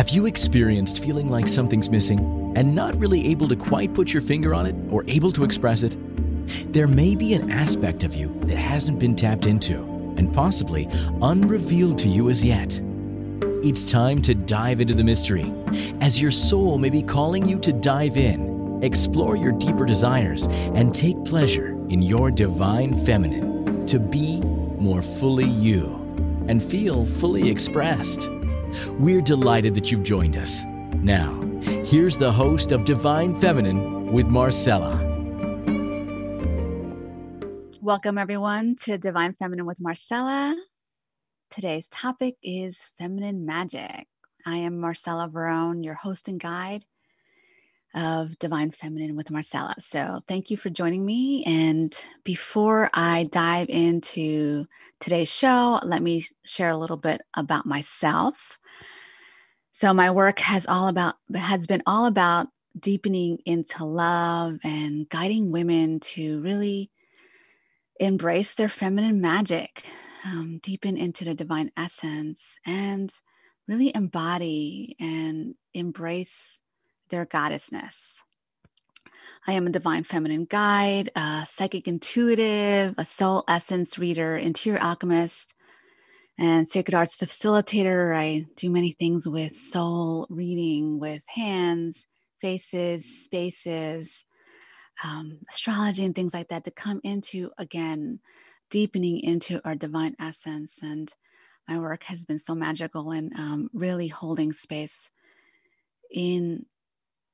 Have you experienced feeling like something's missing and not really able to quite put your finger on it or able to express it? There may be an aspect of you that hasn't been tapped into and possibly unrevealed to you as yet. It's time to dive into the mystery, as your soul may be calling you to dive in, explore your deeper desires, and take pleasure in your divine feminine to be more fully you and feel fully expressed. We're delighted that you've joined us. Now, here's the host of Divine Feminine with Marcella. Welcome, everyone, to Divine Feminine with Marcella. Today's topic is feminine magic. I am Marcella Verone, your host and guide of Divine Feminine with Marcella. So, thank you for joining me. And before I dive into today's show, let me share a little bit about myself. So, my work has all about has been all about deepening into love and guiding women to really embrace their feminine magic, um, deepen into the divine essence, and really embody and embrace their goddessness. I am a divine feminine guide, a psychic intuitive, a soul essence reader, interior alchemist, and sacred arts facilitator. I do many things with soul reading, with hands, faces, spaces, um, astrology and things like that to come into again deepening into our divine essence and my work has been so magical and um, really holding space in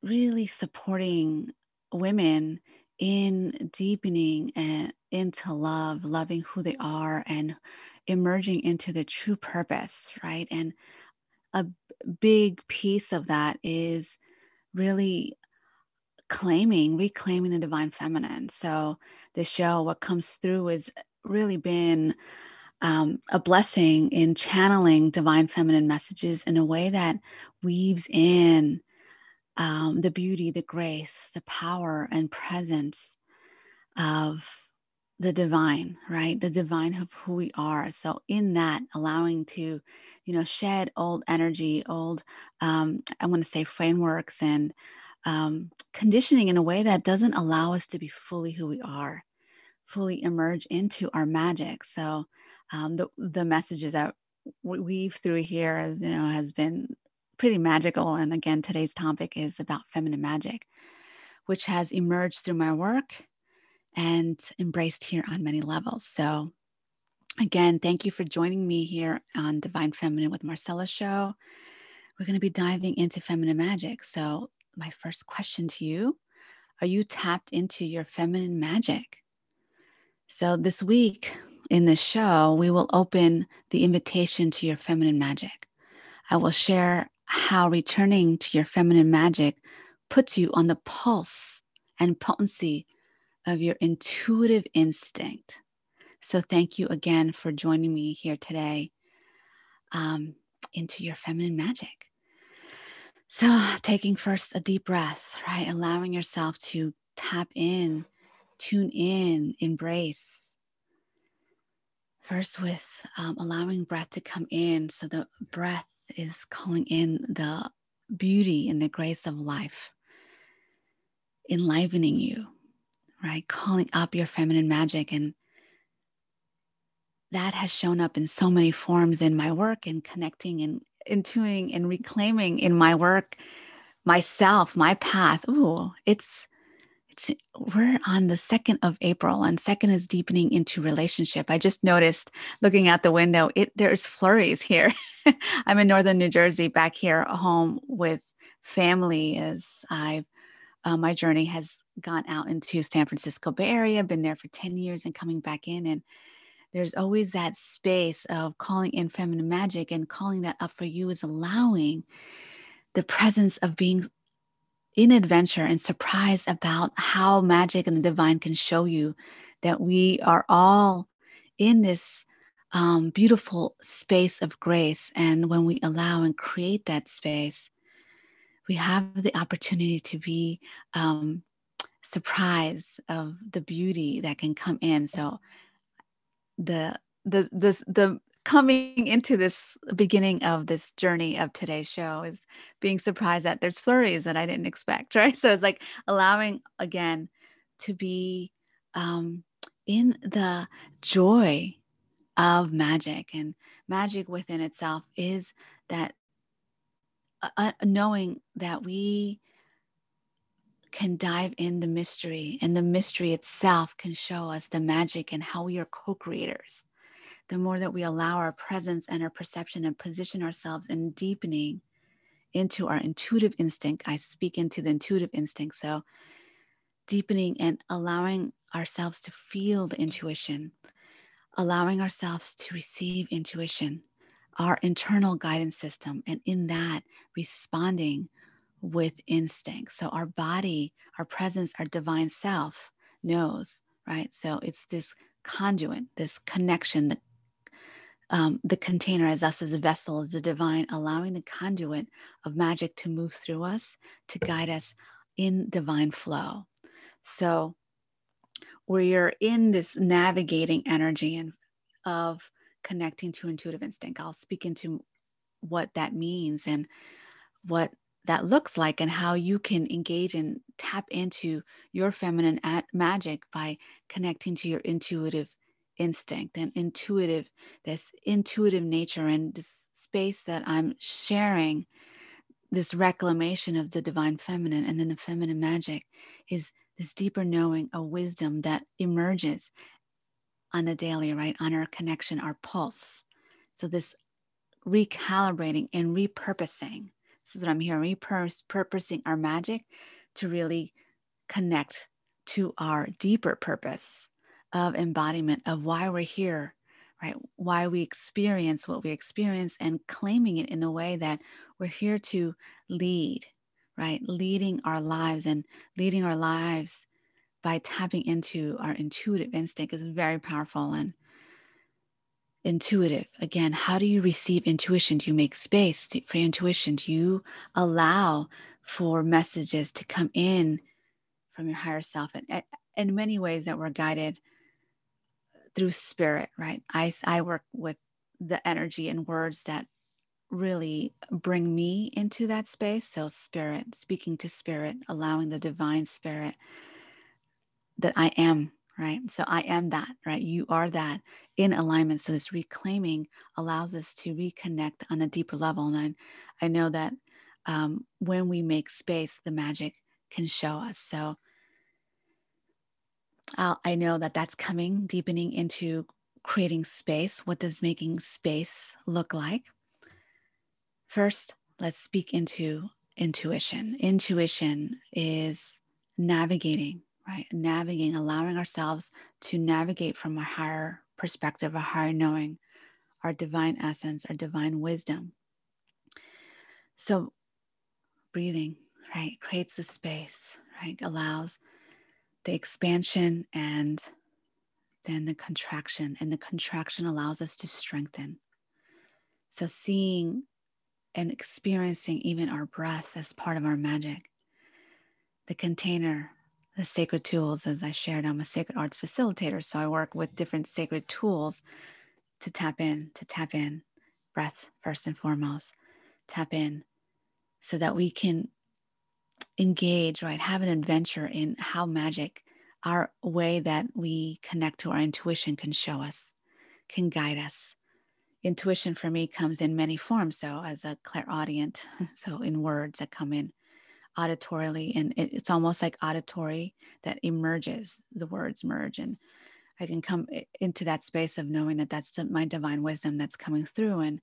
really supporting women in deepening and into love loving who they are and emerging into their true purpose right and a big piece of that is really claiming, reclaiming the divine feminine. So the show, what comes through has really been um, a blessing in channeling divine feminine messages in a way that weaves in um, the beauty, the grace, the power, and presence of the divine, right? The divine of who we are. So, in that, allowing to, you know, shed old energy, old, um, I want to say frameworks and um, conditioning in a way that doesn't allow us to be fully who we are, fully emerge into our magic. So um, the the messages that we weave through here, you know, has been pretty magical. And again, today's topic is about feminine magic, which has emerged through my work and embraced here on many levels. So again, thank you for joining me here on Divine Feminine with Marcella show. We're going to be diving into feminine magic. So my first question to you Are you tapped into your feminine magic? So, this week in this show, we will open the invitation to your feminine magic. I will share how returning to your feminine magic puts you on the pulse and potency of your intuitive instinct. So, thank you again for joining me here today um, into your feminine magic. So, taking first a deep breath, right? Allowing yourself to tap in, tune in, embrace. First, with um, allowing breath to come in. So, the breath is calling in the beauty and the grace of life, enlivening you, right? Calling up your feminine magic. And that has shown up in so many forms in my work and connecting and intuiting and reclaiming in my work myself, my path. Ooh, it's it's we're on the second of April, and second is deepening into relationship. I just noticed looking out the window, it there's flurries here. I'm in northern New Jersey, back here home with family as I've uh, my journey has gone out into San Francisco Bay Area, been there for 10 years and coming back in and there's always that space of calling in feminine magic and calling that up for you is allowing the presence of being in adventure and surprised about how magic and the divine can show you that we are all in this um, beautiful space of grace. And when we allow and create that space, we have the opportunity to be um, surprised of the beauty that can come in. So the the the the coming into this beginning of this journey of today's show is being surprised that there's flurries that I didn't expect, right? So it's like allowing again to be um, in the joy of magic. And magic within itself is that uh, uh knowing that we can dive in the mystery, and the mystery itself can show us the magic and how we are co creators. The more that we allow our presence and our perception and position ourselves in deepening into our intuitive instinct, I speak into the intuitive instinct. So, deepening and allowing ourselves to feel the intuition, allowing ourselves to receive intuition, our internal guidance system, and in that, responding with instinct. So, our body, our presence, our divine self knows, right? So, it's this conduit, this connection, the um, the container as us as a vessel as the divine allowing the conduit of magic to move through us to guide us in divine flow so where you're in this navigating energy and of connecting to intuitive instinct. I'll speak into what that means and what that looks like and how you can engage and tap into your feminine magic by connecting to your intuitive instinct and intuitive this intuitive nature and this space that I'm sharing this reclamation of the divine feminine and then the feminine magic is this deeper knowing, a wisdom that emerges on the daily, right? On our connection, our pulse. So, this recalibrating and repurposing. This is what I'm hearing repurposing our magic to really connect to our deeper purpose of embodiment of why we're here, right? Why we experience what we experience and claiming it in a way that we're here to lead, right? Leading our lives and leading our lives by tapping into our intuitive instinct is very powerful and intuitive. Again, how do you receive intuition? Do you make space for intuition? Do you allow for messages to come in from your higher self? And in many ways that we're guided through spirit, right? I, I work with the energy and words that really bring me into that space. So, spirit, speaking to spirit, allowing the divine spirit that I am, right? So, I am that, right? You are that in alignment. So, this reclaiming allows us to reconnect on a deeper level. And I, I know that um, when we make space, the magic can show us. So, I'll, I know that that's coming, deepening into creating space. What does making space look like? First, let's speak into intuition. Intuition is navigating, right? Navigating, allowing ourselves to navigate from a higher perspective, a higher knowing, our divine essence, our divine wisdom. So, breathing, right, creates the space, right, allows the expansion and then the contraction. And the contraction allows us to strengthen. So, seeing and experiencing even our breath as part of our magic. The container, the sacred tools, as I shared, I'm a sacred arts facilitator. So I work with different sacred tools to tap in, to tap in, breath first and foremost, tap in so that we can engage, right? Have an adventure in how magic, our way that we connect to our intuition, can show us, can guide us intuition for me comes in many forms. So, as a clairaudient, so in words that come in auditorily, and it, it's almost like auditory that emerges, the words merge. And I can come into that space of knowing that that's my divine wisdom that's coming through. And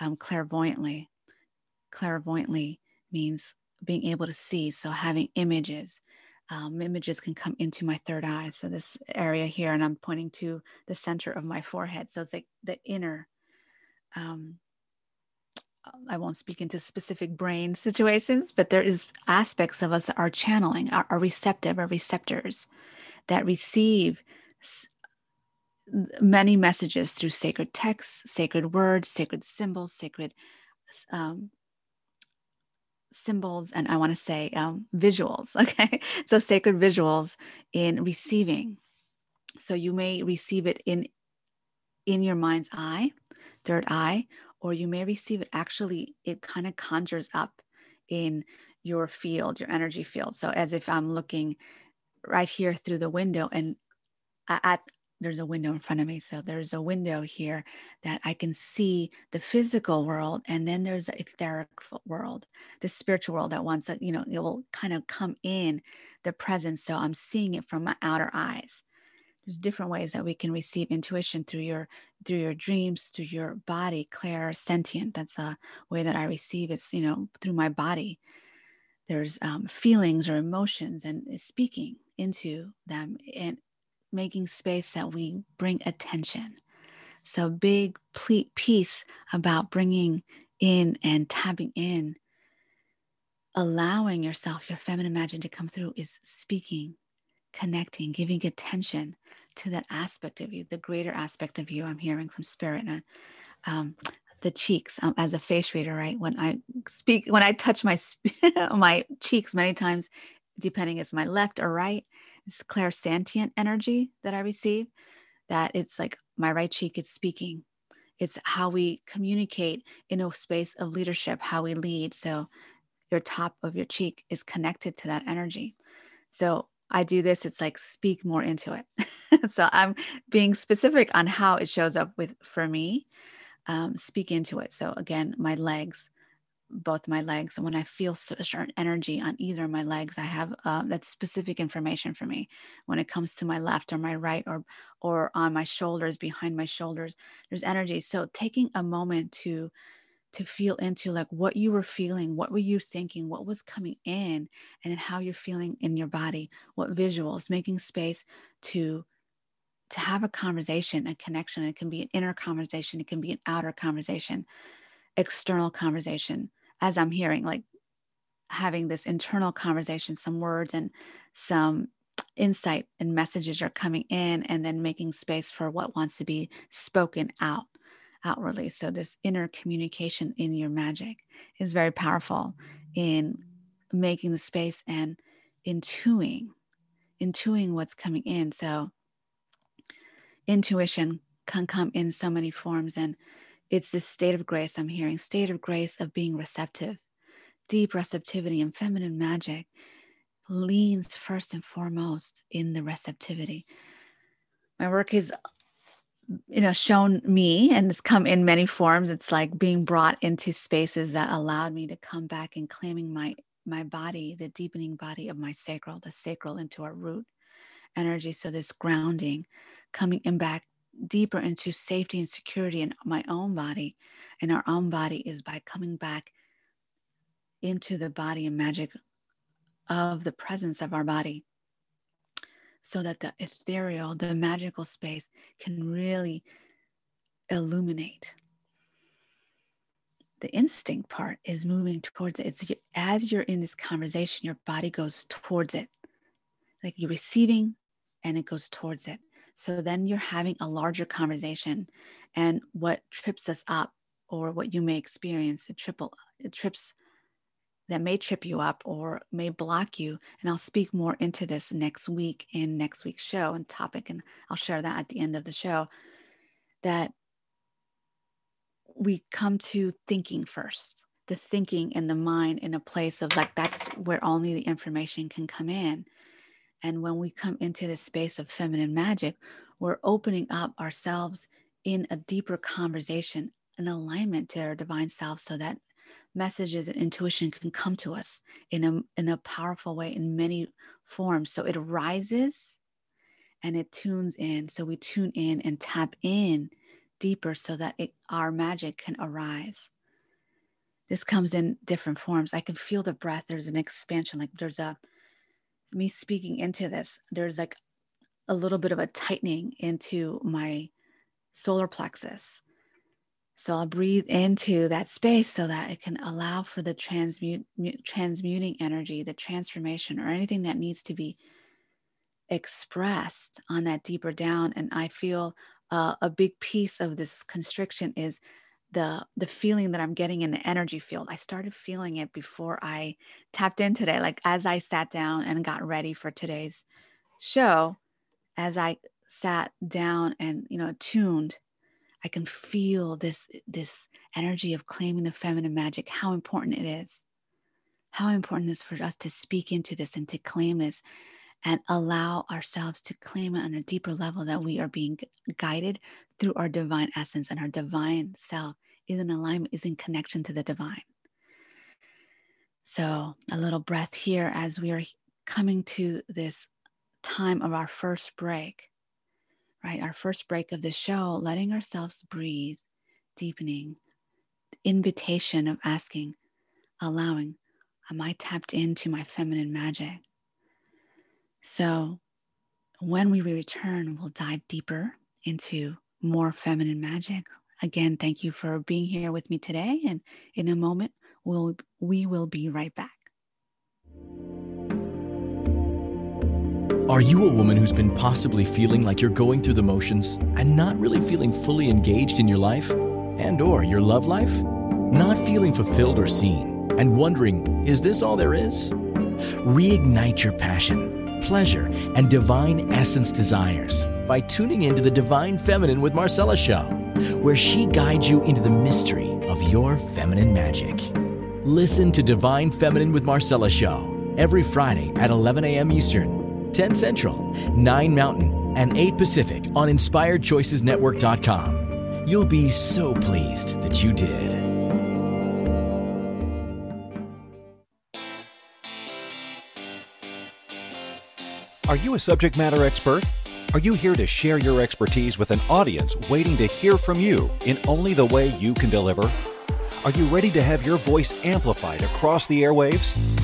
um, clairvoyantly, clairvoyantly means being able to see. So, having images. Um, images can come into my third eye. So, this area here, and I'm pointing to the center of my forehead. So, it's like the inner um, I won't speak into specific brain situations, but there is aspects of us that are channeling, are, are receptive, are receptors that receive many messages through sacred texts, sacred words, sacred symbols, sacred um, symbols, and I want to say um, visuals. Okay, so sacred visuals in receiving. So you may receive it in in your mind's eye third eye, or you may receive it actually, it kind of conjures up in your field, your energy field. So as if I'm looking right here through the window and at there's a window in front of me. So there's a window here that I can see the physical world. And then there's the etheric world, the spiritual world that wants that, you know, it will kind of come in the presence. So I'm seeing it from my outer eyes. There's different ways that we can receive intuition through your through your dreams, through your body, clairsentient. That's a way that I receive. It's, you know, through my body. There's um, feelings or emotions and speaking into them. And making space that we bring attention. So, big piece about bringing in and tapping in, allowing yourself, your feminine magic to come through is speaking, connecting, giving attention to that aspect of you, the greater aspect of you. I'm hearing from spirit and um, the cheeks um, as a face reader, right? When I speak, when I touch my my cheeks, many times, depending it's my left or right, this clairsentient energy that I receive, that it's like my right cheek is speaking. It's how we communicate in a space of leadership, how we lead. So your top of your cheek is connected to that energy. So I do this, it's like speak more into it. so I'm being specific on how it shows up with for me. Um, speak into it. So again, my legs, both my legs. And when I feel certain energy on either of my legs, I have uh, that's specific information for me. When it comes to my left or my right or or on my shoulders, behind my shoulders, there's energy. So taking a moment to to feel into like what you were feeling, what were you thinking, what was coming in, and then how you're feeling in your body, what visuals, making space to to have a conversation, a connection. It can be an inner conversation, it can be an outer conversation, external conversation as I'm hearing, like having this internal conversation, some words and some insight and messages are coming in, and then making space for what wants to be spoken out outwardly. So, this inner communication in your magic is very powerful in making the space and intuing, intuing what's coming in. So, intuition can come in so many forms. And it's this state of grace I'm hearing, state of grace of being receptive. Deep receptivity and feminine magic leans first and foremost in the receptivity. My work is you know shown me and it's come in many forms. It's like being brought into spaces that allowed me to come back and claiming my my body the deepening body of my sacral the sacral into our root energy. So this grounding coming in back deeper into safety and security in my own body. And our own body is by coming back into the body and magic of the presence of our body so that the ethereal, the magical space can really illuminate. The instinct part is moving towards it. It's as you're in this conversation, your body goes towards it. Like you're receiving and it goes towards it. So then you're having a larger conversation. And what trips us up or what you may experience, it triple it trips that may trip you up or may block you. And I'll speak more into this next week in next week's show and topic, and I'll share that at the end of the show. That we come to thinking first, the thinking and the mind in a place of like that's where only the information can come in. And when we come into this space of feminine magic, we're opening up ourselves in a deeper conversation, an alignment to our divine self so that messages and intuition can come to us in a, in a powerful way in many forms. So it rises and it tunes in. So we tune in and tap in deeper so that it, our magic can arise. This comes in different forms. I can feel the breath. There's an expansion, like there's a me speaking into this, there's like a little bit of a tightening into my solar plexus. So I'll breathe into that space so that it can allow for the transmute, transmuting energy, the transformation, or anything that needs to be expressed on that deeper down. And I feel uh, a big piece of this constriction is the the feeling that I'm getting in the energy field. I started feeling it before I tapped in today. Like as I sat down and got ready for today's show, as I sat down and you know tuned, I can feel this, this energy of claiming the feminine magic, how important it is. How important it is for us to speak into this and to claim this and allow ourselves to claim it on a deeper level that we are being guided through our divine essence and our divine self is in alignment, is in connection to the divine. So, a little breath here as we are coming to this time of our first break right? Our first break of the show, letting ourselves breathe, deepening, invitation of asking, allowing, am I tapped into my feminine magic? So when we return, we'll dive deeper into more feminine magic. Again, thank you for being here with me today. And in a moment, we'll, we will be right back. Are you a woman who's been possibly feeling like you're going through the motions and not really feeling fully engaged in your life and or your love life? Not feeling fulfilled or seen and wondering, is this all there is? Reignite your passion, pleasure, and divine essence desires by tuning into the Divine Feminine with Marcella show, where she guides you into the mystery of your feminine magic. Listen to Divine Feminine with Marcella show every Friday at 11 a.m. Eastern 10 Central, 9 Mountain, and 8 Pacific on InspiredChoicesNetwork.com. You'll be so pleased that you did. Are you a subject matter expert? Are you here to share your expertise with an audience waiting to hear from you in only the way you can deliver? Are you ready to have your voice amplified across the airwaves?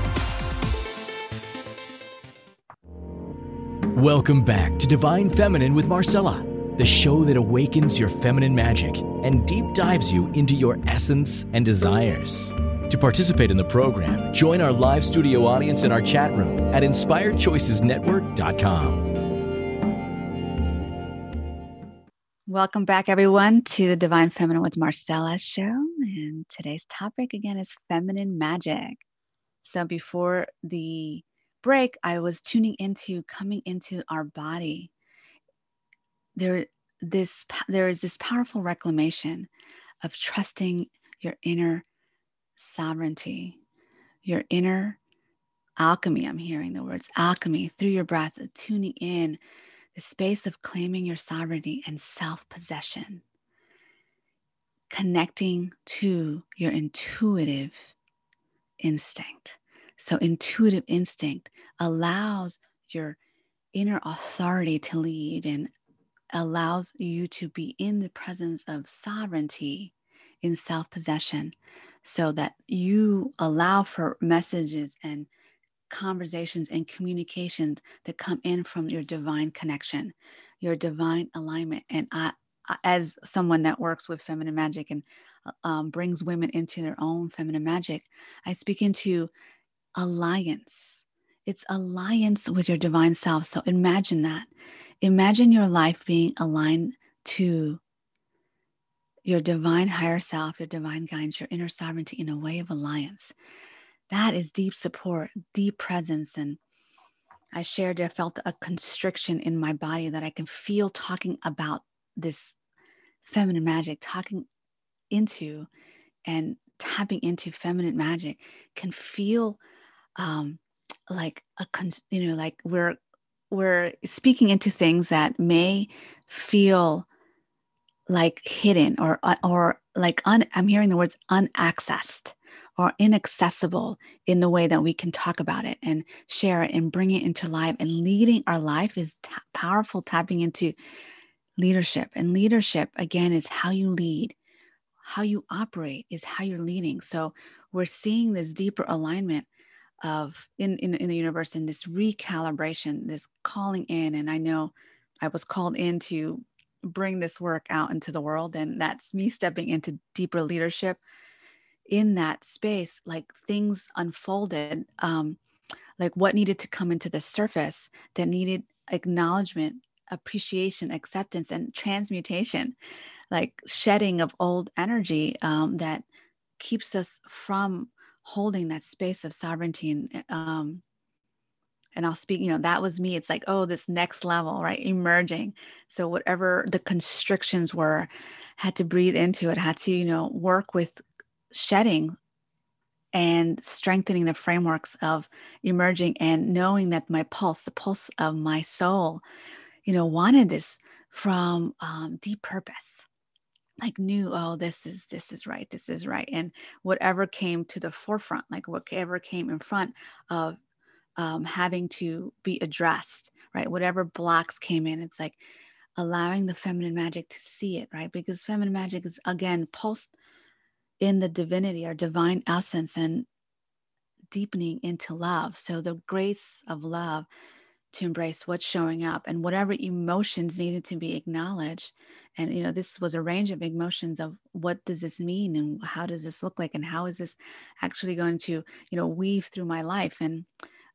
Welcome back to Divine Feminine with Marcella, the show that awakens your feminine magic and deep dives you into your essence and desires. To participate in the program, join our live studio audience in our chat room at inspiredchoicesnetwork.com. Welcome back, everyone, to the Divine Feminine with Marcella show. And today's topic again is feminine magic. So, before the break, I was tuning into coming into our body. There, this there is this powerful reclamation of trusting your inner sovereignty, your inner alchemy. I'm hearing the words alchemy through your breath, tuning in the space of claiming your sovereignty and self possession, connecting to your intuitive instinct. So, intuitive instinct allows your inner authority to lead and allows you to be in the presence of sovereignty in self possession so that you allow for messages and conversations and communications that come in from your divine connection, your divine alignment. And I, as someone that works with feminine magic and um, brings women into their own feminine magic, I speak into alliance. It's alliance with your divine self. So imagine that. Imagine your life being aligned to your divine higher self, your divine guidance, your inner sovereignty in a way of alliance. That is deep support, deep presence. And I shared, I felt a constriction in my body that I can feel talking about this feminine magic, talking into and tapping into feminine magic can feel um, like a you know like we're we're speaking into things that may feel like hidden or or like un, I'm hearing the words unaccessed or inaccessible in the way that we can talk about it and share it and bring it into life. And leading our life is t- powerful tapping into leadership. And leadership again is how you lead. How you operate is how you're leading. So we're seeing this deeper alignment of in, in in the universe and this recalibration this calling in and i know i was called in to bring this work out into the world. And that's me stepping into deeper leadership in that space. Like things unfolded, um, like what needed to come into the surface that needed acknowledgement, appreciation, acceptance, and transmutation, like shedding of old energy um, that keeps us from holding that space of sovereignty and um, and I'll speak, you know, that was me. It's like, oh, this next level, right? Emerging. So whatever the constrictions were, had to breathe into it, had to, you know, work with shedding and strengthening the frameworks of emerging and knowing that my pulse, the pulse of my soul, you know, wanted this from um, deep purpose like knew oh this is this is right this is right and whatever came to the forefront like whatever came in front of um, having to be addressed, right? Whatever blocks came in, it's like allowing the feminine magic to see it, right? Because feminine magic is again pulsed in the divinity or divine essence and deepening into love. So the grace of love to embrace what's showing up and whatever emotions needed to be acknowledged and you know this was a range of emotions of what does this mean and how does this look like and how is this actually going to you know weave through my life and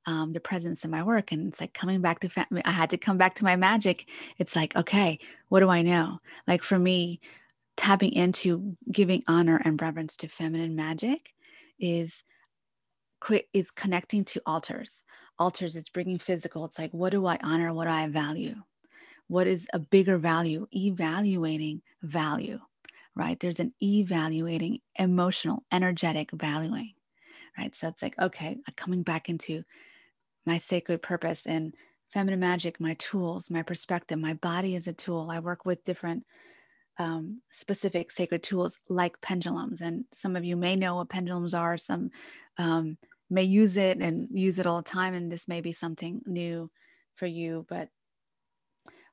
um, the presence in my work. And it's like coming back to, fa- I had to come back to my magic. It's like, okay, what do I know? Like for me, tapping into giving honor and reverence to feminine magic is is connecting to altars. Altars it's bringing physical. It's like, what do I honor? What do I value? What is a bigger value? Evaluating value, right? There's an evaluating, emotional, energetic valuing, right? So it's like, okay, coming back into my sacred purpose and feminine magic, my tools, my perspective, my body is a tool. I work with different um, specific sacred tools like pendulums. And some of you may know what pendulums are, some um, may use it and use it all the time. And this may be something new for you. But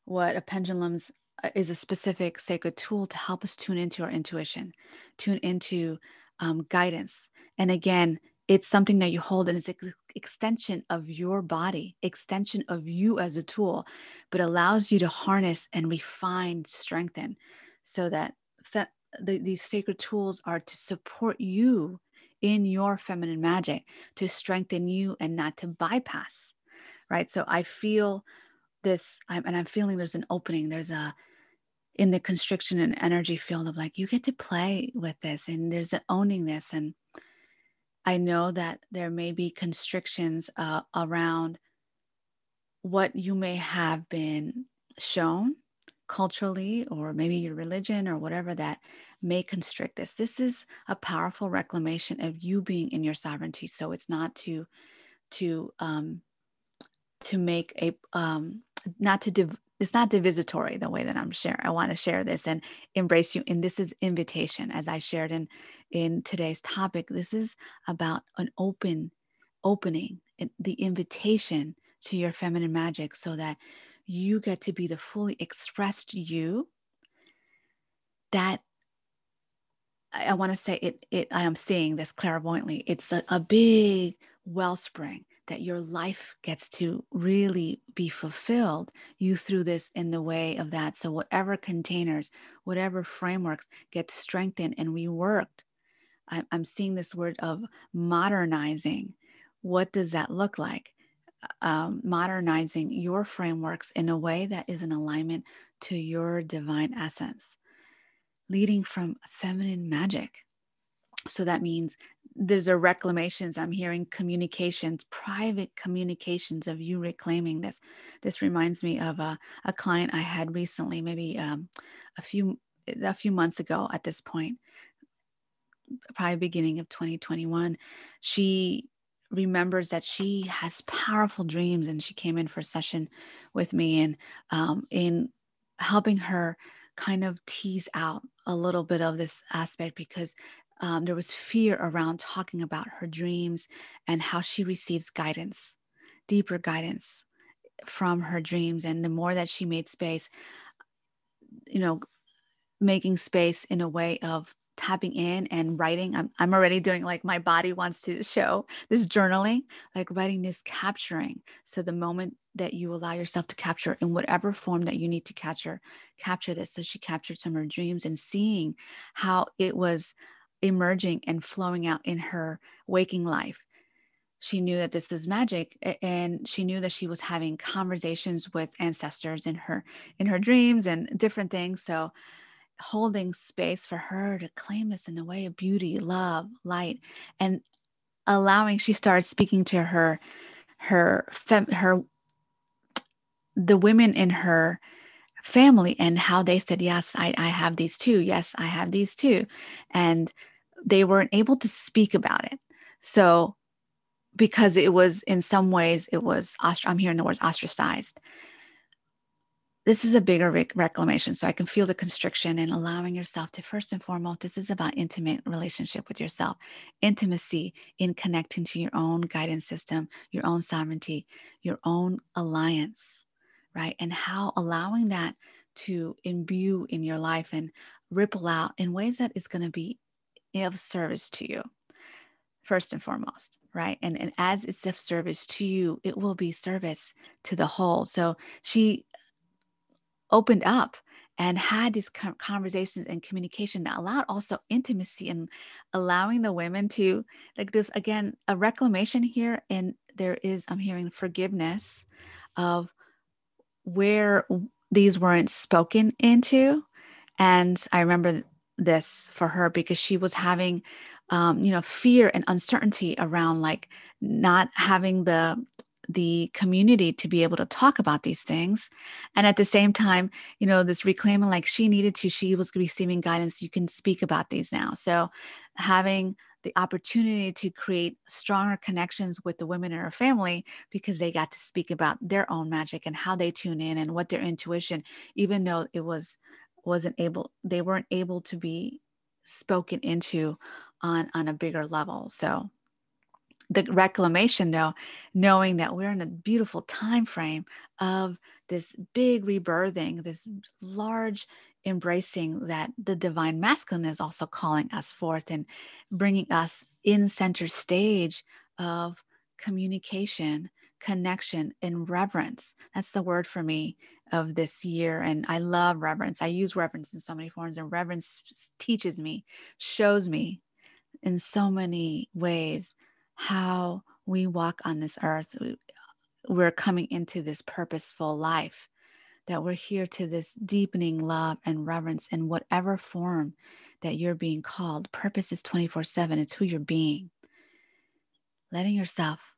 what a pendulum's uh, is a specific sacred tool to help us tune into our intuition, tune into um, guidance. And again, it's something that you hold and it's an extension of your body extension of you as a tool but allows you to harness and refine strengthen so that fe- the, these sacred tools are to support you in your feminine magic to strengthen you and not to bypass right? So i feel this I'm, and i'm feeling there's an opening there's a in the constriction and energy field of like you get to play with this and there's an owning this. And I know that there may be constrictions uh, around what you may have been shown culturally, or maybe your religion, or whatever that may constrict this. This is a powerful reclamation of you being in your sovereignty. So it's not to to um, to make a um, not to div- it's not divisitory the way that I'm sharing. I want to share this and embrace you. And this is invitation, as I shared in in today's topic. This is about an open opening, the invitation to your feminine magic, so that you get to be the fully expressed you. That I, I want to say it. It I am seeing this clairvoyantly. It's a, a big wellspring that your life gets to really be fulfilled, you threw this in the way of that. So, whatever containers, whatever frameworks get strengthened and reworked, I'm seeing this word of modernizing. What does that look like? Um, modernizing your frameworks in a way that is in alignment to your divine essence, leading from feminine magic. So that means there's a reclamations i'm hearing communications private communications of you reclaiming this this reminds me of a, a client i had recently maybe um, a few a few months ago at this point probably beginning of 2021 she remembers that she has powerful dreams and she came in for a session with me and um, in helping her kind of tease out a little bit of this aspect because um, there was fear around talking about her dreams and how she receives guidance, deeper guidance from her dreams. And the more that she made space, you know, making space in a way of tapping in and writing. I'm, I'm already doing like my body wants to show this journaling, like writing this capturing. So the moment that you allow yourself to capture in whatever form that you need to capture, capture this. So she captured some of her dreams and seeing how it was emerging and flowing out in her waking life she knew that this is magic and she knew that she was having conversations with ancestors in her in her dreams and different things so holding space for her to claim this in a way of beauty love light and allowing she started speaking to her her fem, her the women in her family and how they said yes I, I have these too yes i have these too and they weren't able to speak about it. So because it was in some ways it was i'm hearing the words ostracized this is a bigger rec- reclamation so i can feel the constriction and allowing yourself to first and foremost this is about intimate relationship with yourself intimacy in connecting to your own guidance system your own sovereignty your own alliance right and how allowing that to imbue in your life and ripple out in ways that is going to be of service to you first and foremost, right? And, and as it's of service to you, it will be service to the whole. So she opened up and had these conversations and communication that allowed also intimacy and allowing the women to like this again a reclamation here and there is i'm hearing forgiveness of where these weren't spoken into. And i remember this for her because she was having um, you know fear and uncertainty around like not having the the community to be able to talk about these things. And at the same time you know this reclaiming like she needed to she was receiving guidance you can speak about these now. So having the opportunity to create stronger connections with the women in her family because they got to speak about their own magic and how they tune in and what their intuition even though it was wasn't able they weren't able to be spoken into on on a bigger level. So the reclamation though knowing that we're in a beautiful time frame of this big rebirthing this large embracing that the divine masculine is also calling us forth and bringing us in center stage of communication connection and reverence that's the word for me of this year. And I love reverence. I use reverence in so many forms, and reverence teaches me, shows me in so many ways how we walk on this earth. We're coming into this purposeful life, that we're here to this deepening love and reverence in whatever form that you're being called. Purpose is 24 7, it's who you're being. Letting yourself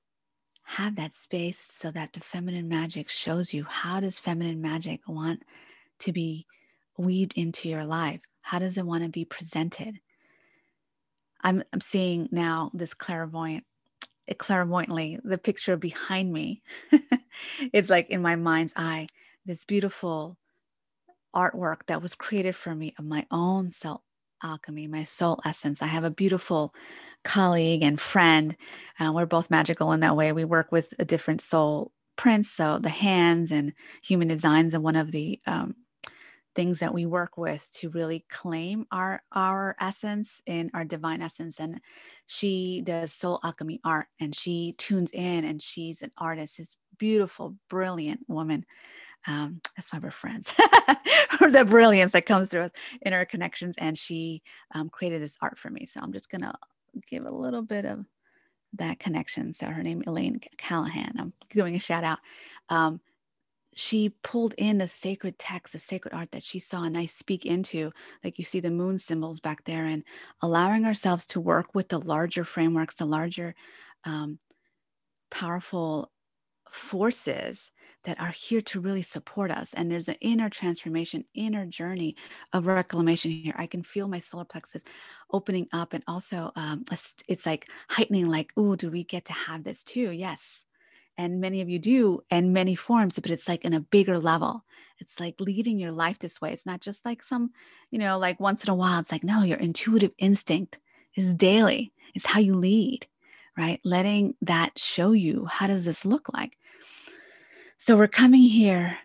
have that space so that the feminine magic shows you how does feminine magic want to be weaved into your life how does it want to be presented i'm, I'm seeing now this clairvoyant clairvoyantly the picture behind me it's like in my mind's eye this beautiful artwork that was created for me of my own self alchemy my soul essence i have a beautiful colleague and friend. Uh, we're both magical in that way. We work with a different soul prints, so the hands and human designs and one of the um, things that we work with to really claim our our essence in our divine essence. And she does soul alchemy art, and she tunes in, and she's an artist. This beautiful, brilliant woman. Um, that's why we're friends. the brilliance that comes through us in our connections. And she um, created this art for me. So I'm just gonna give a little bit of that connection. So her name Elaine Callahan. I'm doing a shout out. Um, she pulled in the sacred text, the sacred art that she saw, and I speak into, like you see the moon symbols back there, and allowing ourselves to work with the larger frameworks, the larger um, powerful forces that are here to really support us. And there's an inner transformation, inner journey of reclamation here. I can feel my solar plexus opening up and also um, it's like heightening, like, oh, do we get to have this too? Yes. And many of you do in many forms, but it's like in a bigger level. It's like leading your life this way. It's not just like some, you know, like once in a while. It's like, no, your intuitive instinct is daily. It's how you lead, right? Letting that show you how does this look like? So we're coming here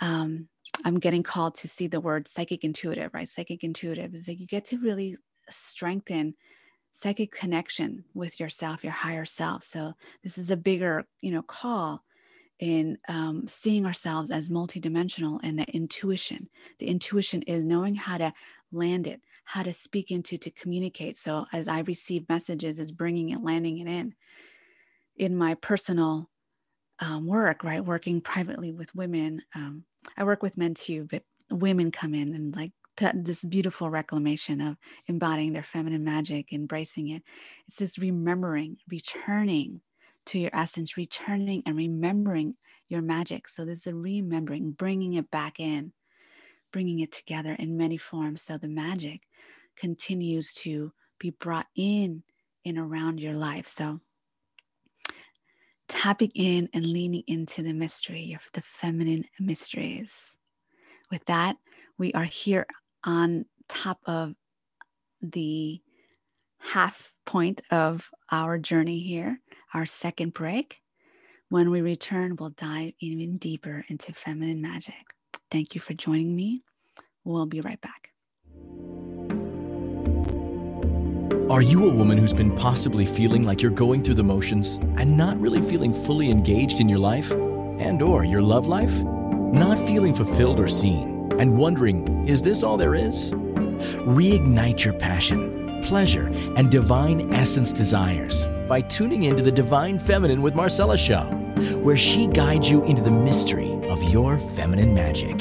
um, I'm getting called to see the word psychic intuitive, right? Psychic intuitive is like you get to really strengthen psychic connection with yourself, your higher self. So this is a bigger, you know, call in um, seeing ourselves as multidimensional and the intuition. The intuition is knowing how to land it, how to speak into, to communicate. So as I receive messages, is bringing it, landing it in. In my personal um, work, right, working privately with women, um, I work with men too, but women come in and like t- this beautiful reclamation of embodying their feminine magic, embracing it. It's this remembering, returning to your essence, returning and remembering your magic. So there's a remembering, bringing it back in, bringing it together in many forms. So the magic continues to be brought in and around your life. So tapping in and leaning into the mystery of the feminine mysteries. With that, we are here on top of the half point of our journey here, our second break. When we return, we'll dive even deeper into feminine magic. Thank you for joining me. We'll be right back. Are you a woman who's been possibly feeling like you're going through the motions and not really feeling fully engaged in your life and or your love life? Not feeling fulfilled or seen and wondering, is this all there is? Reignite your passion, pleasure, and divine essence desires by tuning into the Divine Feminine with Marcella show, where she guides you into the mystery of your feminine magic.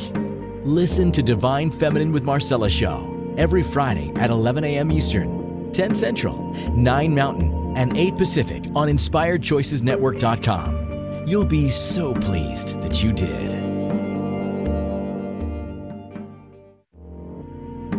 Listen to Divine Feminine with Marcella show every Friday at 11 a.m. Eastern 10 Central, 9 Mountain, and 8 Pacific on InspiredChoicesNetwork.com. You'll be so pleased that you did.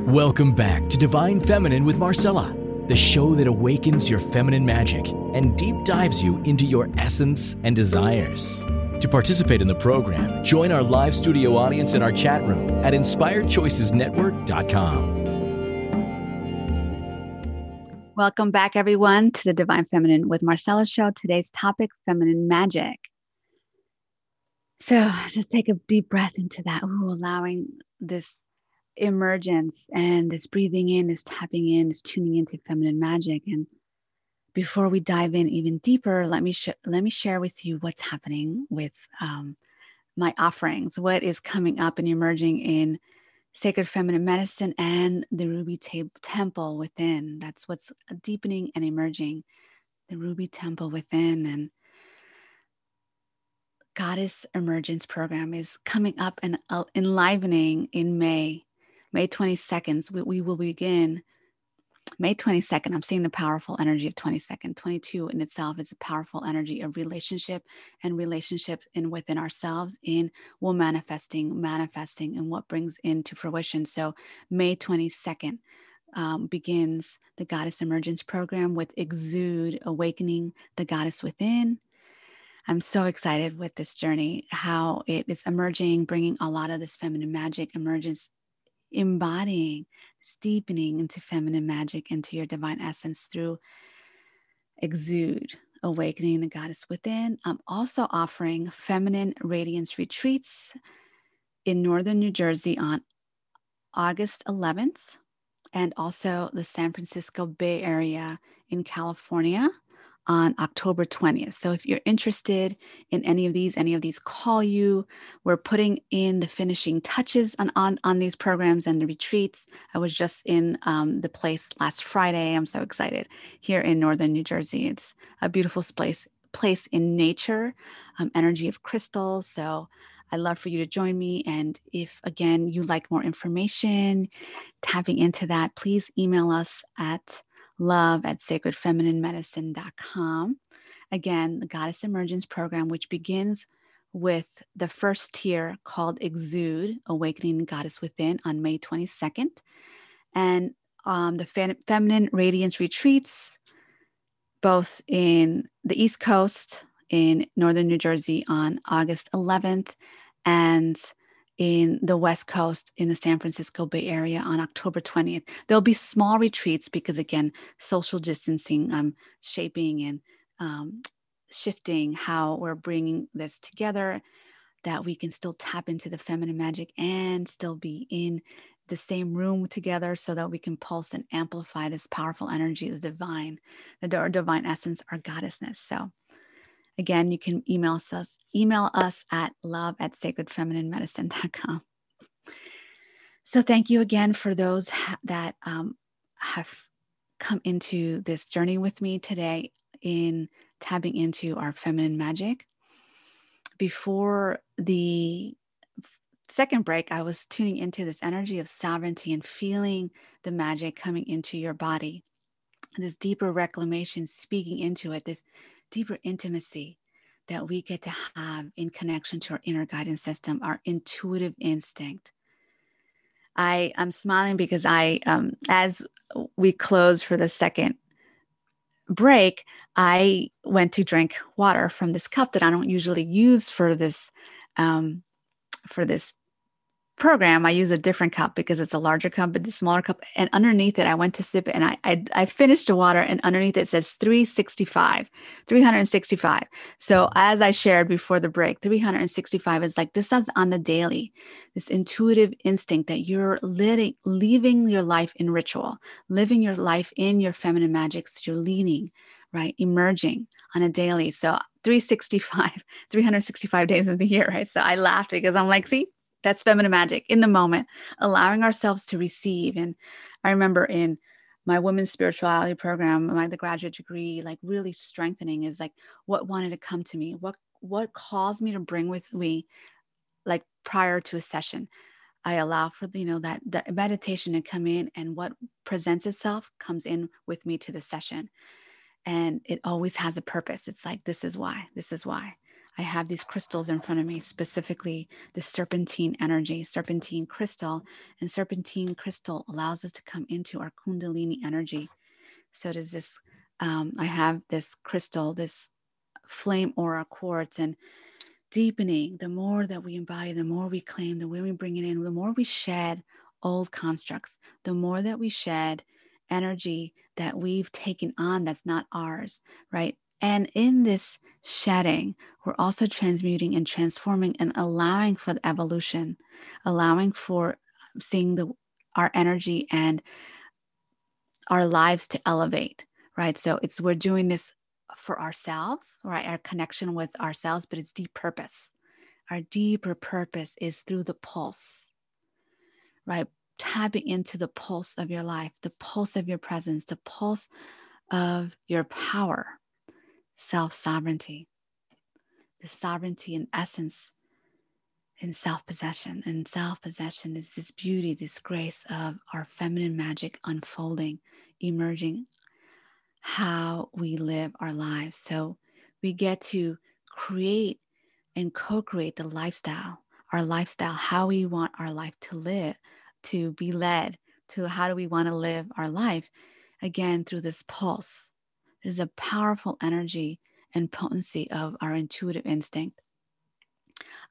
Welcome back to Divine Feminine with Marcella, the show that awakens your feminine magic and deep dives you into your essence and desires. To participate in the program, join our live studio audience in our chat room at InspiredChoicesNetwork.com. Welcome back, everyone, to the Divine Feminine with Marcella show. Today's topic feminine magic. So just take a deep breath into that, Ooh, allowing this emergence and this breathing in, this tapping in, this tuning into feminine magic. And before we dive in even deeper, let me sh- let me share with you what's happening with um, my offerings. What is coming up and emerging in sacred feminine medicine and the ruby te- temple within that's what's deepening and emerging the ruby temple within and goddess emergence program is coming up and uh, enlivening in may may 22nd we, we will begin May 22nd, I'm seeing the powerful energy of 22nd. 22 in itself is a powerful energy of relationship and relationship in within ourselves in will manifesting, manifesting, and what brings into fruition. So May 22nd um, begins the Goddess Emergence program with Exude, awakening the goddess within. I'm so excited with this journey, how it is emerging, bringing a lot of this feminine magic emergence, embodying steepening into feminine magic, into your divine essence through Exude, awakening the goddess within. I'm also offering feminine radiance retreats in northern New Jersey on August 11th and also the San Francisco Bay Area in California on October 20th. So if you're interested in any of these, any of these call you. We're putting in the finishing touches on, on, on these programs and the retreats. I was just in um, the place last Friday. I'm so excited here in Northern New Jersey. It's a beautiful place, place in nature, um, energy of crystals. So I'd love for you to join me. And if, again, you like more information, tapping into that, please email us at love at sacredfemininemedicine.com. Again, the Goddess Emergence program, which begins with the first tier called Exude, Awakening the Goddess Within on May 22nd. And um, the Fem- Feminine Radiance Retreats, both in the East Coast, in Northern New Jersey on August 11th, and in the West Coast in the San Francisco Bay Area on October 20th. There'll be small retreats because, again, social distancing, um, shaping and um, shifting how we're bringing this together that we can still tap into the feminine magic and still be in the same room together so that we can pulse and amplify this powerful energy, the divine, the our divine essence, our goddessness. So again, you can email us, email us at love at sacredfemininemedicine.com. So thank you again for those that um, have come into this journey with me today in tapping into our feminine magic. Before the second break, I was tuning into this energy of sovereignty and feeling the magic coming into your body, this deeper reclamation, speaking into it, this deeper intimacy that we get to have in connection to our inner guidance system, our intuitive instinct. I I'm smiling because I, um, as we close for the second break, I went to drink water from this cup that I don't usually use for this um, for this program, I use a different cup because it's a larger cup, but the smaller cup. And underneath it, I went to sip it and I, I, I finished the water and underneath it says 365, 365. So mm. as I shared before the break, 365 is like this is on the daily, this intuitive instinct that you're living, leaving your life in ritual, living your life in your feminine magics. You're leaning, right? Emerging on a daily. So 365, 365 days of the year, right? So I laughed because I'm like, see, that's feminine magic in the moment, allowing ourselves to receive. And I remember in my women's spirituality program, my the graduate degree, like really strengthening is like what wanted to come to me, what what caused me to bring with me, like prior to a session. I allow for you know that the meditation to come in, and what presents itself comes in with me to the session, and it always has a purpose. It's like this is why, this is why. I have these crystals in front of me, specifically the serpentine energy, serpentine crystal. And serpentine crystal allows us to come into our Kundalini energy. So does this, um, I have this crystal, this flame aura quartz, and deepening. The more that we embody, the more we claim, the more we bring it in, the more we shed old constructs, the more that we shed energy that we've taken on that's not ours, right? And in this shedding, we're also transmuting and transforming and allowing for the evolution, allowing for seeing the our energy and our lives to elevate, right? So it's we're doing this for ourselves, right? Our connection with ourselves, but it's deep purpose. Our deeper purpose is through the pulse, right? Tapping into the pulse of your life, the pulse of your presence, the pulse of your power, self sovereignty, the sovereignty in essence in self possession. And self possession is this beauty, this grace of our feminine magic unfolding, emerging how we live our lives. So we get to create and co create the lifestyle, our lifestyle, how we want our life to live, to be led, to how do we want to live our life, again, through this pulse there's a powerful energy and potency of our intuitive instinct.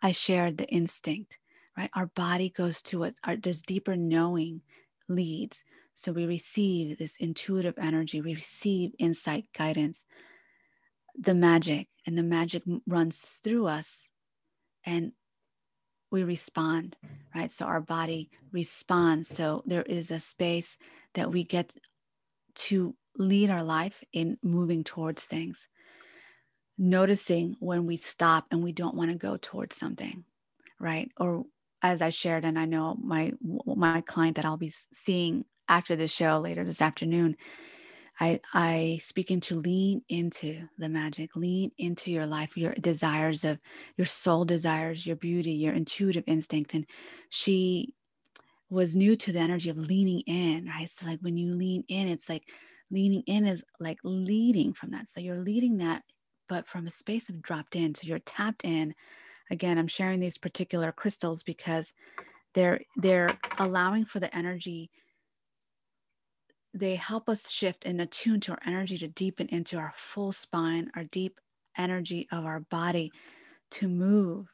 I shared the instinct, right? Our body goes to what our, there's deeper knowing leads. So we receive this intuitive energy, we receive insight, guidance, the magic, and the magic runs through us and we respond, right? So our body responds. So there is a space that we get to lead our life in moving towards things. Noticing when we stop and we don't want to go towards something, right? Or as I shared, and I know my my client that I'll be seeing after the show later this afternoon, I I speak into lean into the magic, lean into your life, your desires of your soul desires, your beauty, your intuitive instinct. And she was new to the energy of leaning in, right? So like when you lean in, it's like leaning in is like leading from that. So you're leading that, but from a space of dropped in. So you're tapped in. Again, I'm sharing these particular crystals because they're they're allowing for the energy. They help us shift and attune to our energy to deepen into our full spine, our deep energy of our body to move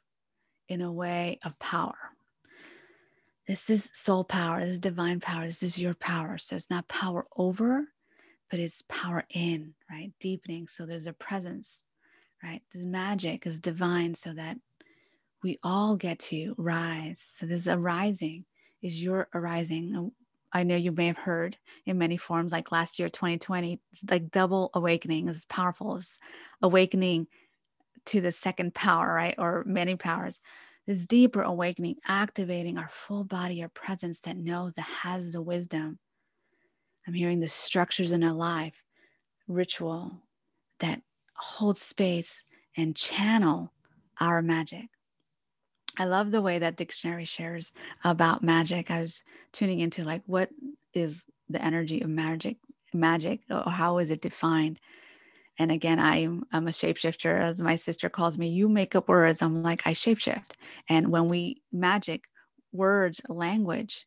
in a way of power. This is soul power. This is divine power. This is your power. So it's not power over, but it's power in, right? Deepening. So there's a presence, right? This magic is divine so that we all get to rise. So this arising is your arising. I know you may have heard in many forms, like last year, 2020, it's like double awakening is powerful. It's awakening to the second power, right? Or many powers. This deeper awakening, activating our full body, our presence that knows, that has the wisdom. I'm hearing the structures in our life, ritual that holds space and channel our magic. I love the way that dictionary shares about magic. I was tuning into like what is the energy of magic, magic, or how is it defined? And again, I'm I'm a shapeshifter, as my sister calls me. You make up words. I'm like I shapeshift. And when we magic, words, language,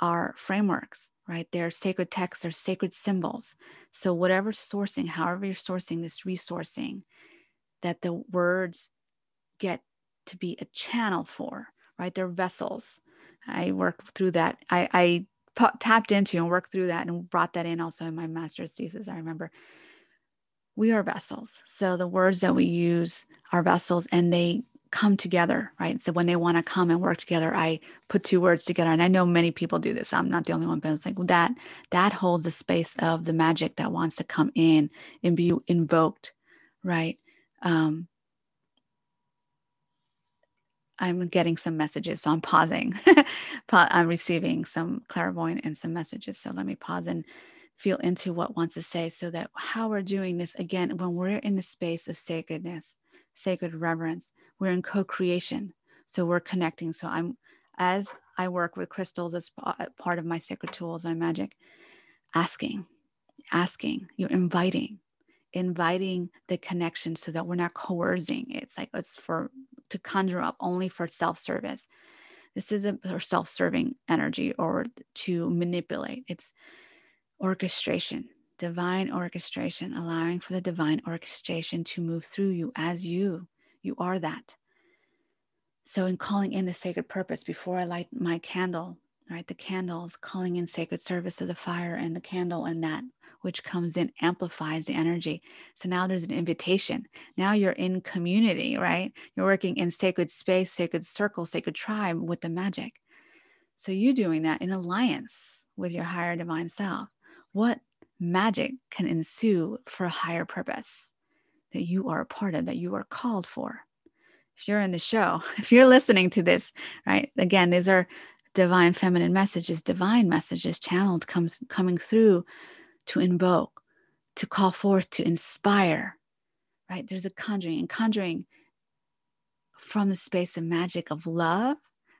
are frameworks, right? They're sacred texts, they're sacred symbols. So whatever sourcing, however you're sourcing this resourcing, that the words get to be a channel for, right? They're vessels. I worked through that. I, I p- tapped into and worked through that and brought that in also in my master's thesis. I remember we are vessels. So the words that we use are vessels and they come together, right? So when they want to come and work together, I put two words together. And I know many people do this. I'm not the only one, but it's like well, that that holds the space of the magic that wants to come in and be invoked, right? Um, I'm getting some messages, so I'm pausing. I'm receiving some clairvoyant and some messages. So let me pause and feel into what wants to say so that how we're doing this again, when we're in the space of sacredness, sacred reverence, we're in co creation. So we're connecting. So I'm, as I work with crystals as uh, part of my sacred tools, my magic, asking, asking, you're inviting, inviting the connection so that we're not coercing. It's like it's for to conjure up only for self service. This isn't for self serving energy or to manipulate. It's orchestration, divine orchestration, allowing for the divine orchestration to move through you as you. You are that. So, in calling in the sacred purpose, before I light my candle, right, the candles calling in sacred service of the fire and the candle and that which comes in amplifies the energy. So now there's an invitation. Now you're in community, right? You're working in sacred space, sacred circle, sacred tribe with the magic. So you doing that in alliance with your higher divine self. What magic can ensue for a higher purpose that you are a part of, that you are called for? If you're in the show, if you're listening to this, right? Again, these are divine feminine messages, divine messages channeled comes coming through to invoke, to call forth, to inspire, right? There's a conjuring and conjuring from the space of magic of love,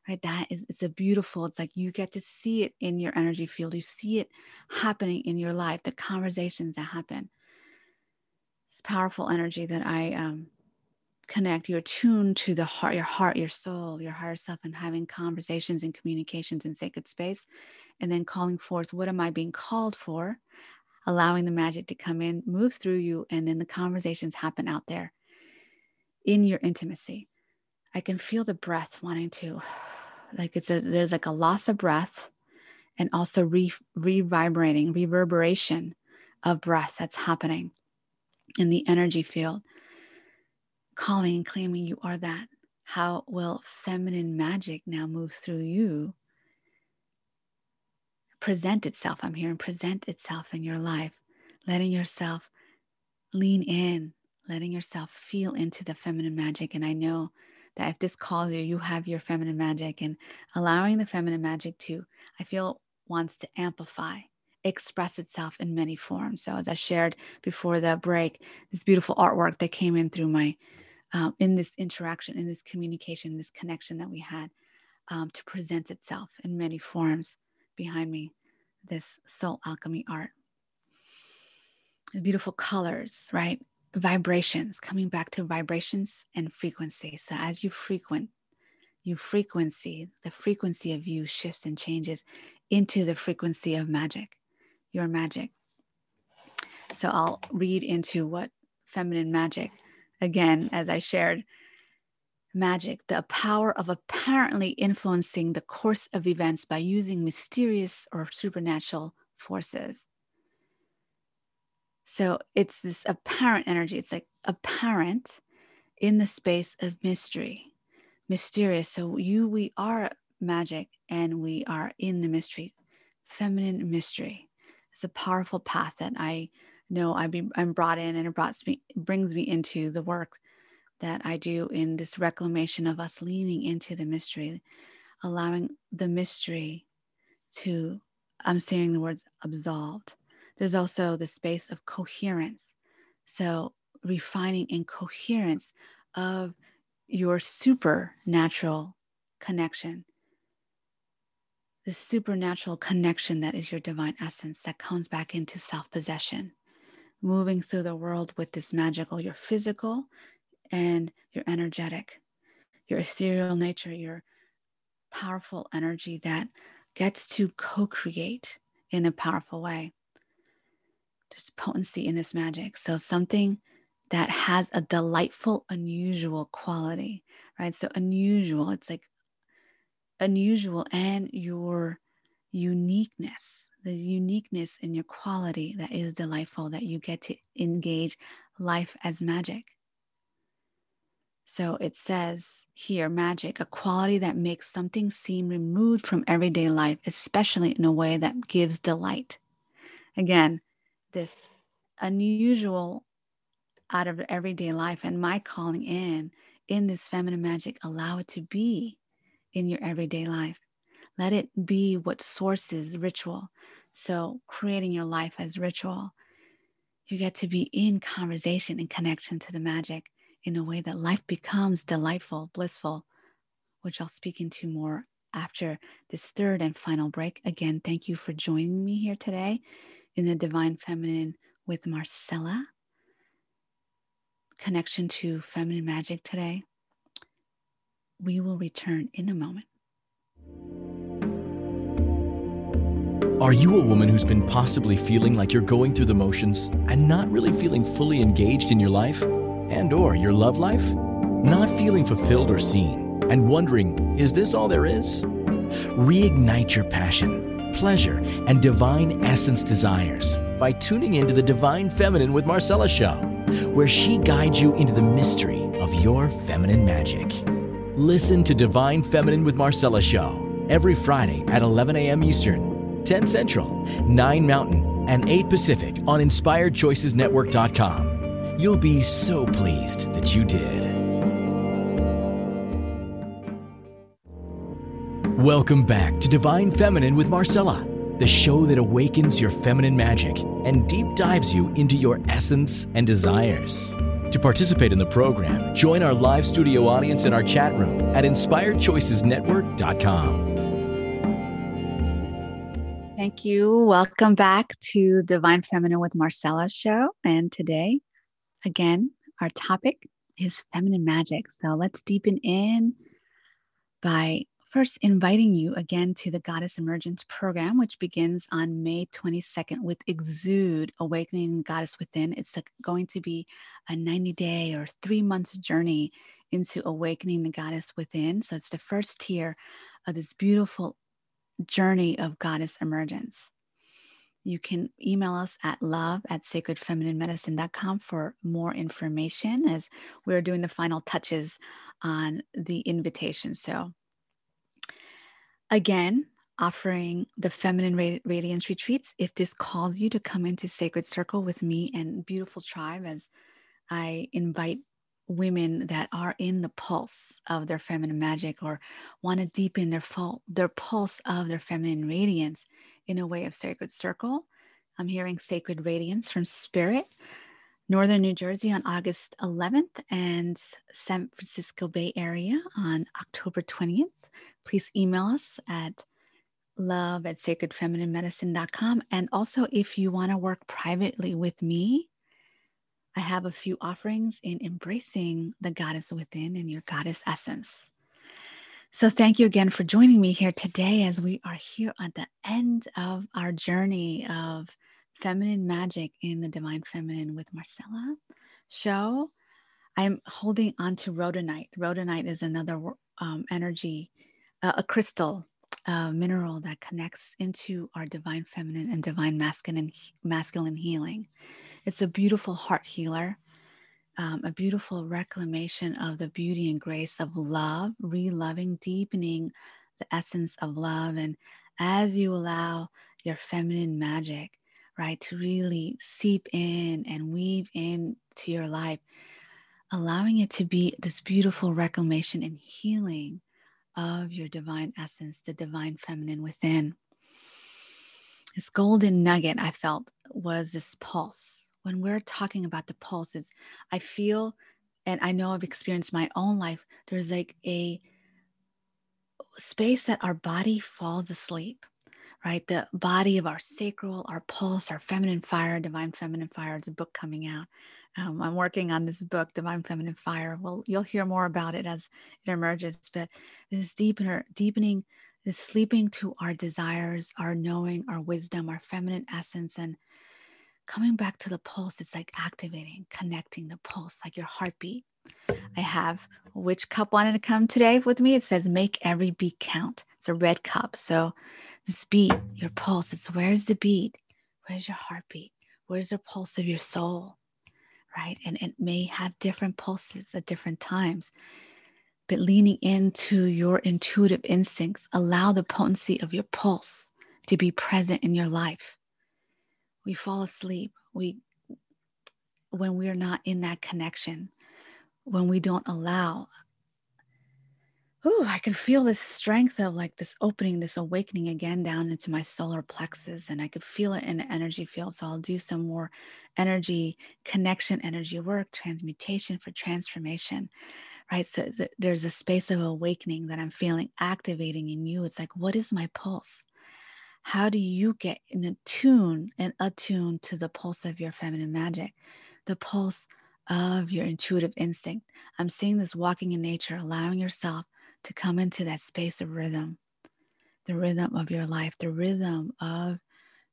right? That is, it's a beautiful, it's like you get to see it in your energy field. You see it happening in your life, the conversations that happen. It's powerful energy that I um, connect. You're tuned to the heart, your heart, your soul, your higher self, and having conversations and communications in sacred space. And then calling forth, what am I being called for? allowing the magic to come in, move through you, and then the conversations happen out there in your intimacy. I can feel the breath wanting to, like it's a, there's like a loss of breath and also re, revibrating, reverberation of breath that's happening in the energy field. Calling and claiming you are that. How will feminine magic now move through you present itself. I'm hearing present itself in your life, letting yourself lean in, letting yourself feel into the feminine magic. And I know that if this calls you, you have your feminine magic and allowing the feminine magic to, I feel, wants to amplify, express itself in many forms. So, as I shared before the break, this beautiful artwork that came in through my, um, in this interaction, in this communication, this connection that we had, um, to present itself in many forms behind me this soul alchemy art. The beautiful colors, right? Vibrations, coming back to vibrations and frequency. So as you frequent, you frequency, the frequency of you shifts and changes into the frequency of magic, your magic. So I'll read into what feminine magic, again, as I shared magic, the power of apparently influencing the course of events by using mysterious or supernatural forces. So it's this apparent energy, it's like apparent in the space of mystery. mysterious. So you, we are magic and we are in the mystery, feminine mystery. It's a powerful path that I know I be, I'm brought in and it brought me, brings me into the work that I do in this reclamation of us leaning into the mystery, allowing the mystery to, I'm saying the words absolved. There's also the space of coherence. So refining and coherence of your supernatural connection. The supernatural connection that is your divine essence that comes back into self possession, moving through the world with this magical, your physical and your energetic, your ethereal nature, your powerful energy that gets to co create in a powerful way. There's potency in this magic. So, something that has a delightful, unusual quality, right? So, unusual, it's like unusual and your uniqueness, the uniqueness in your quality that is delightful, that you get to engage life as magic. So it says here magic, a quality that makes something seem removed from everyday life, especially in a way that gives delight. Again, this unusual out of everyday life and my calling in in this feminine magic allow it to be in your everyday life. Let it be what sources ritual. So creating your life as ritual you get to be in conversation and connection to the magic in a way that life becomes delightful blissful which i'll speak into more after this third and final break. Again thank you for joining me here today in the divine feminine with marcella connection to feminine magic today. We will return in a moment. Are you a woman who's been possibly feeling like you're going through the motions and not really feeling fully engaged in your life and or your love life? Not feeling fulfilled or seen and wondering, is this all there is? Reignite your passion, pleasure, and divine essence desires by tuning into the Divine Feminine with Marcella show where she guides you into the mystery of your feminine magic. Listen to Divine Feminine with Marcella Show every Friday at 11 a.m. Eastern, 10 Central, 9 Mountain, and 8 Pacific on InspiredChoicesNetwork.com. You'll be so pleased that you did. Welcome back to Divine Feminine with Marcella the show that awakens your feminine magic and deep dives you into your essence and desires. To participate in the program, join our live studio audience in our chat room at inspiredchoicesnetwork.com. Thank you. Welcome back to Divine Feminine with Marcella show. And today, again, our topic is feminine magic. So let's deepen in by First, inviting you again to the Goddess Emergence program, which begins on May 22nd with Exude Awakening Goddess Within. It's a, going to be a 90 day or three months journey into awakening the goddess within. So, it's the first tier of this beautiful journey of goddess emergence. You can email us at love at sacredfemininemedicine.com for more information as we're doing the final touches on the invitation. So, Again, offering the feminine radiance retreats. If this calls you to come into Sacred Circle with me and beautiful tribe, as I invite women that are in the pulse of their feminine magic or want to deepen their their pulse of their feminine radiance in a way of Sacred Circle. I'm hearing Sacred Radiance from Spirit, Northern New Jersey on August 11th, and San Francisco Bay Area on October 20th please email us at love at sacredfemininemedicine.com. And also, if you want to work privately with me, I have a few offerings in embracing the goddess within and your goddess essence. So, thank you again for joining me here today as we are here at the end of our journey of feminine magic in the Divine Feminine with Marcella show. I'm holding on to rhodonite. Rhodonite is another um, energy uh, a crystal mineral that connects into our divine feminine and divine masculine masculine healing. It's a beautiful heart healer. um, a beautiful reclamation of the beauty and grace of love, re-loving, deepening the essence of love. And as you allow your feminine magic, right, to really seep in and weave into your life, allowing it to be this beautiful reclamation and healing of your divine essence, the divine feminine within. This golden nugget I felt was this pulse. When we're talking about the pulses, I feel and I know I've experienced my own life, there's like a space that our body falls asleep, right? The body of our sacral, our pulse, our feminine fire, divine feminine fire. It's a book coming out. Um, I'm working on this book, Divine Feminine Fire. Well, you'll hear more about it as it emerges, but this deepener, deepening, this sleeping to our desires, our knowing, our wisdom, our feminine essence, and coming back to the pulse. It's like activating, connecting the pulse, like your heartbeat. I have which cup wanted to come today with me. It says, make every beat count. It's a red cup. So this beat, your pulse, it's where's the beat? Where's your heartbeat? Where's the pulse of your soul? Right. And it may have different pulses at different times. But leaning into your intuitive instincts, allow the potency of your pulse to be present in your life. We fall asleep. We when we are not in that connection when we don't allow Ooh, I can feel this strength of like this opening, this awakening again down into my solar plexus, and I could feel it in the energy field. So I'll do some more energy connection, energy work, transmutation for transformation, right? So there's a space of awakening that I'm feeling activating in you. It's like, what is my pulse? How do you get in a tune and attune to the pulse of your feminine magic? The pulse of your intuitive instinct. I'm seeing this walking in nature, allowing yourself to come into that space of rhythm, the rhythm of your life, the rhythm of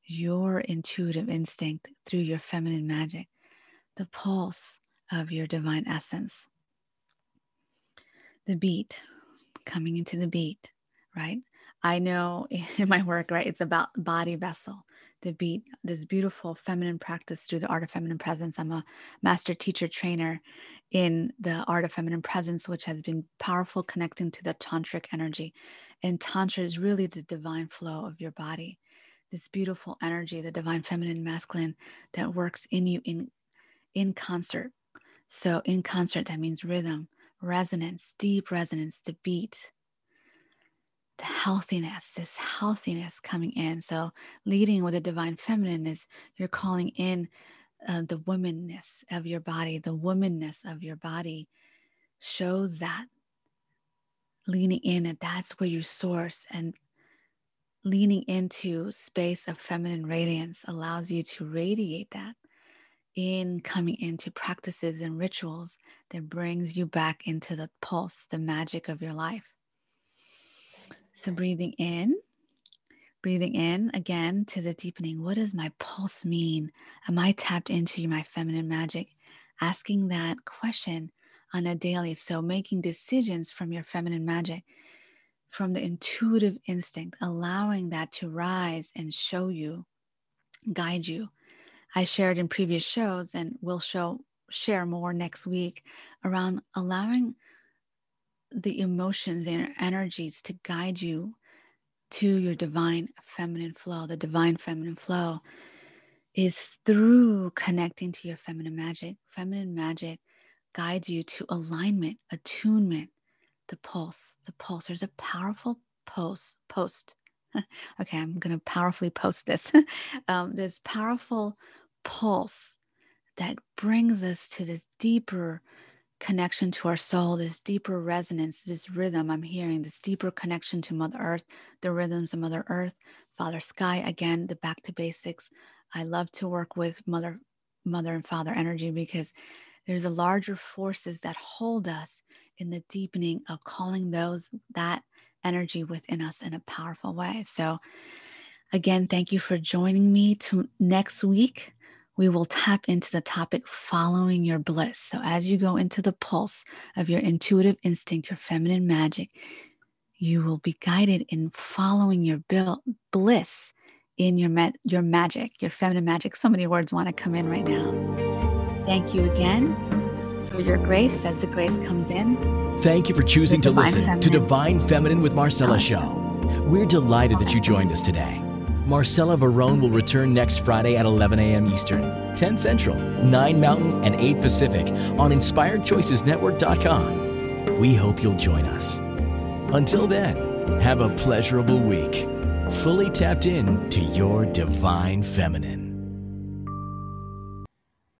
your intuitive instinct through your feminine magic, the pulse of your divine essence. The beat, coming into the beat, right? I know in my work, right, it's about body vessel the beat this beautiful feminine practice through the art of feminine presence. I'm a master teacher trainer in the art of feminine presence, which has been powerful connecting to the tantric energy. And tantra is really the divine flow of your body, this beautiful energy, the divine feminine masculine that works in you in in concert. So in concert, that means rhythm, resonance, deep resonance, the beat, the healthiness, this healthiness coming in. So, leading with the divine feminine is you're calling in uh, the womanness of your body. The womanness of your body shows that leaning in, and that's where you source. And leaning into space of feminine radiance allows you to radiate that in coming into practices and rituals that brings you back into the pulse, the magic of your life. So breathing in, breathing in again to the deepening. What does my pulse mean? Am I tapped into my feminine magic? Asking that question on a daily. So making decisions from your feminine magic, from the intuitive instinct, allowing that to rise and show you, guide you. I shared in previous shows and will show share more next week around allowing the emotions and energies to guide you to your divine feminine flow. The divine feminine flow is through connecting to your feminine magic. Feminine magic guides you to alignment, attunement, the pulse. The pulse. There's a powerful post. Post. okay, I'm going to powerfully post this. um, this powerful pulse that brings us to this deeper connection to our soul, this deeper resonance, this rhythm I'm hearing, this deeper connection to Mother Earth, the rhythms of Mother Earth, Father Sky. Again, the back to basics. I love to work with Mother, Mother and Father energy because there's a larger forces that hold us in the deepening of calling those that energy within us in a powerful way. So, again, thank you for joining me to next week we will tap into the topic following your bliss. So, as you go into the pulse of your intuitive instinct, your feminine magic, you will be guided in following your bliss in your, ma- your magic, your feminine magic. So many words want to come in right now. Thank you again. for your grace as the grace comes in. Thank you for choosing to listen to Divine Feminine with Marcella Show. We're delighted that you joined us today. Marcella Verone will return next Friday at 11 a.m. Eastern, 10 Central, 9 Mountain, and 8 Pacific on InspiredChoicesNetwork.com. We hope you'll join us. Until then, have a pleasurable week, fully tapped in to your divine feminine.